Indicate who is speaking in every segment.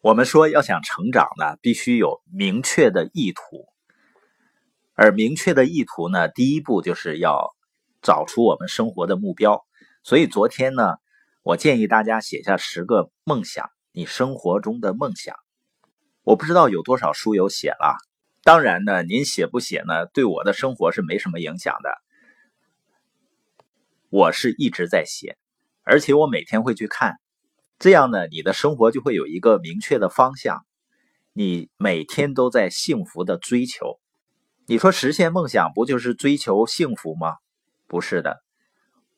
Speaker 1: 我们说要想成长呢，必须有明确的意图，而明确的意图呢，第一步就是要找出我们生活的目标。所以昨天呢，我建议大家写下十个梦想，你生活中的梦想。我不知道有多少书友写了，当然呢，您写不写呢，对我的生活是没什么影响的。我是一直在写，而且我每天会去看。这样呢，你的生活就会有一个明确的方向，你每天都在幸福的追求。你说实现梦想不就是追求幸福吗？不是的，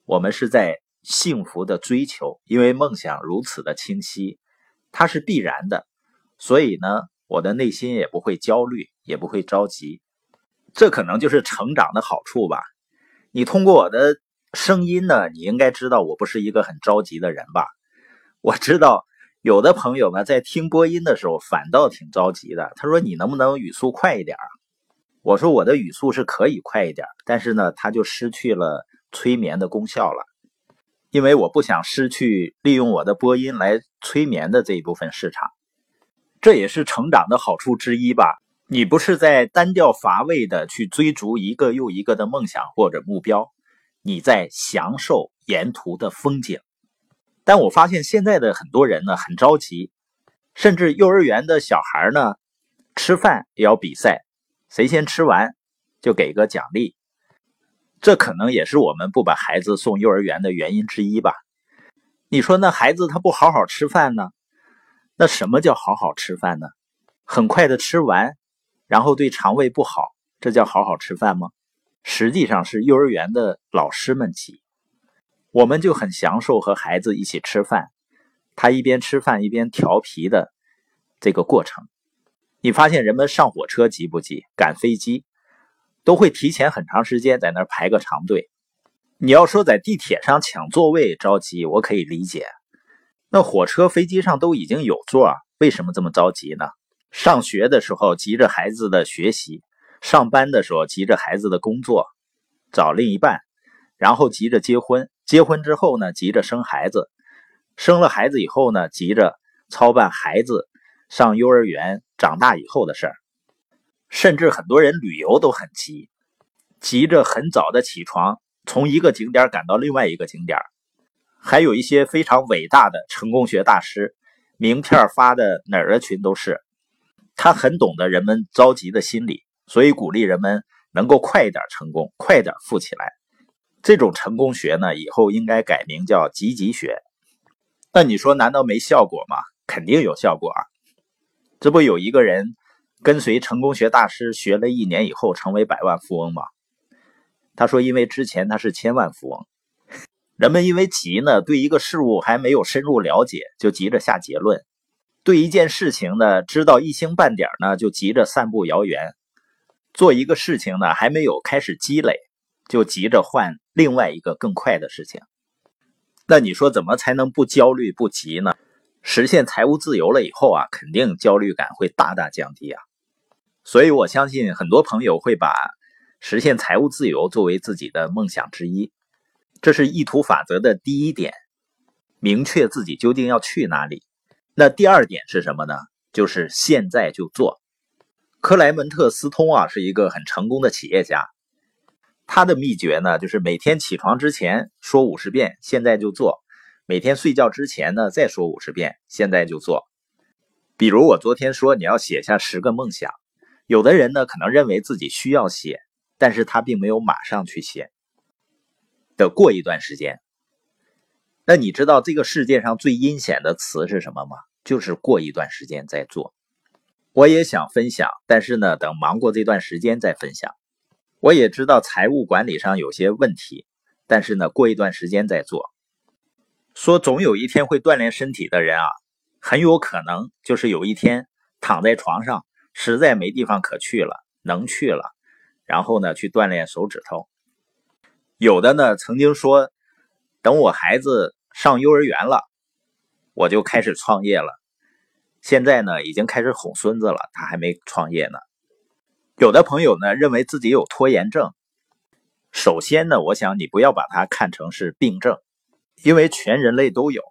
Speaker 1: 我们是在幸福的追求，因为梦想如此的清晰，它是必然的，所以呢，我的内心也不会焦虑，也不会着急。这可能就是成长的好处吧。你通过我的声音呢，你应该知道我不是一个很着急的人吧？我知道有的朋友呢，在听播音的时候反倒挺着急的。他说：“你能不能语速快一点？”我说：“我的语速是可以快一点，但是呢，它就失去了催眠的功效了，因为我不想失去利用我的播音来催眠的这一部分市场。这也是成长的好处之一吧？你不是在单调乏味的去追逐一个又一个的梦想或者目标，你在享受沿途的风景。”但我发现现在的很多人呢很着急，甚至幼儿园的小孩呢吃饭也要比赛，谁先吃完就给个奖励。这可能也是我们不把孩子送幼儿园的原因之一吧？你说那孩子他不好好吃饭呢？那什么叫好好吃饭呢？很快的吃完，然后对肠胃不好，这叫好好吃饭吗？实际上是幼儿园的老师们急。我们就很享受和孩子一起吃饭，他一边吃饭一边调皮的这个过程。你发现人们上火车急不急？赶飞机都会提前很长时间在那儿排个长队。你要说在地铁上抢座位着急，我可以理解。那火车、飞机上都已经有座，为什么这么着急呢？上学的时候急着孩子的学习，上班的时候急着孩子的工作，找另一半，然后急着结婚。结婚之后呢，急着生孩子；生了孩子以后呢，急着操办孩子上幼儿园、长大以后的事儿。甚至很多人旅游都很急，急着很早的起床，从一个景点赶到另外一个景点。还有一些非常伟大的成功学大师，名片发的哪儿的群都是。他很懂得人们着急的心理，所以鼓励人们能够快一点成功，快点富起来。这种成功学呢，以后应该改名叫积极学。那你说，难道没效果吗？肯定有效果啊！这不有一个人跟随成功学大师学了一年以后，成为百万富翁吗？他说，因为之前他是千万富翁。人们因为急呢，对一个事物还没有深入了解，就急着下结论；对一件事情呢，知道一星半点呢，就急着散布谣言；做一个事情呢，还没有开始积累。就急着换另外一个更快的事情，那你说怎么才能不焦虑不急呢？实现财务自由了以后啊，肯定焦虑感会大大降低啊。所以我相信很多朋友会把实现财务自由作为自己的梦想之一。这是意图法则的第一点，明确自己究竟要去哪里。那第二点是什么呢？就是现在就做。克莱门特·斯通啊，是一个很成功的企业家。他的秘诀呢，就是每天起床之前说五十遍“现在就做”，每天睡觉之前呢再说五十遍“现在就做”。比如我昨天说你要写下十个梦想，有的人呢可能认为自己需要写，但是他并没有马上去写。得过一段时间，那你知道这个世界上最阴险的词是什么吗？就是过一段时间再做。我也想分享，但是呢，等忙过这段时间再分享。我也知道财务管理上有些问题，但是呢，过一段时间再做。说总有一天会锻炼身体的人啊，很有可能就是有一天躺在床上，实在没地方可去了，能去了，然后呢去锻炼手指头。有的呢曾经说，等我孩子上幼儿园了，我就开始创业了。现在呢已经开始哄孙子了，他还没创业呢。有的朋友呢认为自己有拖延症，首先呢，我想你不要把它看成是病症，因为全人类都有，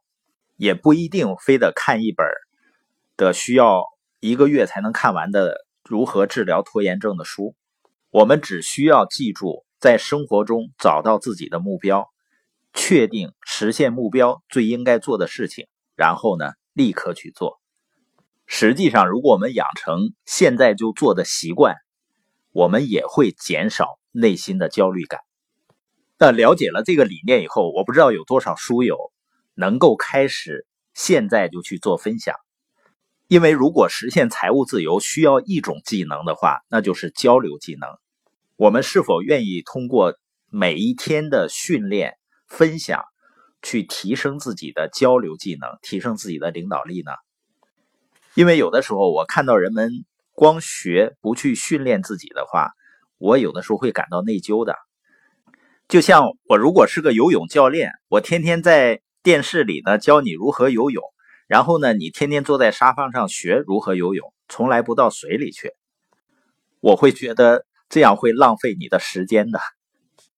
Speaker 1: 也不一定非得看一本的需要一个月才能看完的《如何治疗拖延症》的书。我们只需要记住，在生活中找到自己的目标，确定实现目标最应该做的事情，然后呢，立刻去做。实际上，如果我们养成现在就做的习惯，我们也会减少内心的焦虑感。那了解了这个理念以后，我不知道有多少书友能够开始现在就去做分享。因为如果实现财务自由需要一种技能的话，那就是交流技能。我们是否愿意通过每一天的训练、分享，去提升自己的交流技能，提升自己的领导力呢？因为有的时候我看到人们光学不去训练自己的话，我有的时候会感到内疚的。就像我如果是个游泳教练，我天天在电视里呢教你如何游泳。然后呢，你天天坐在沙发上学如何游泳，从来不到水里去，我会觉得这样会浪费你的时间的。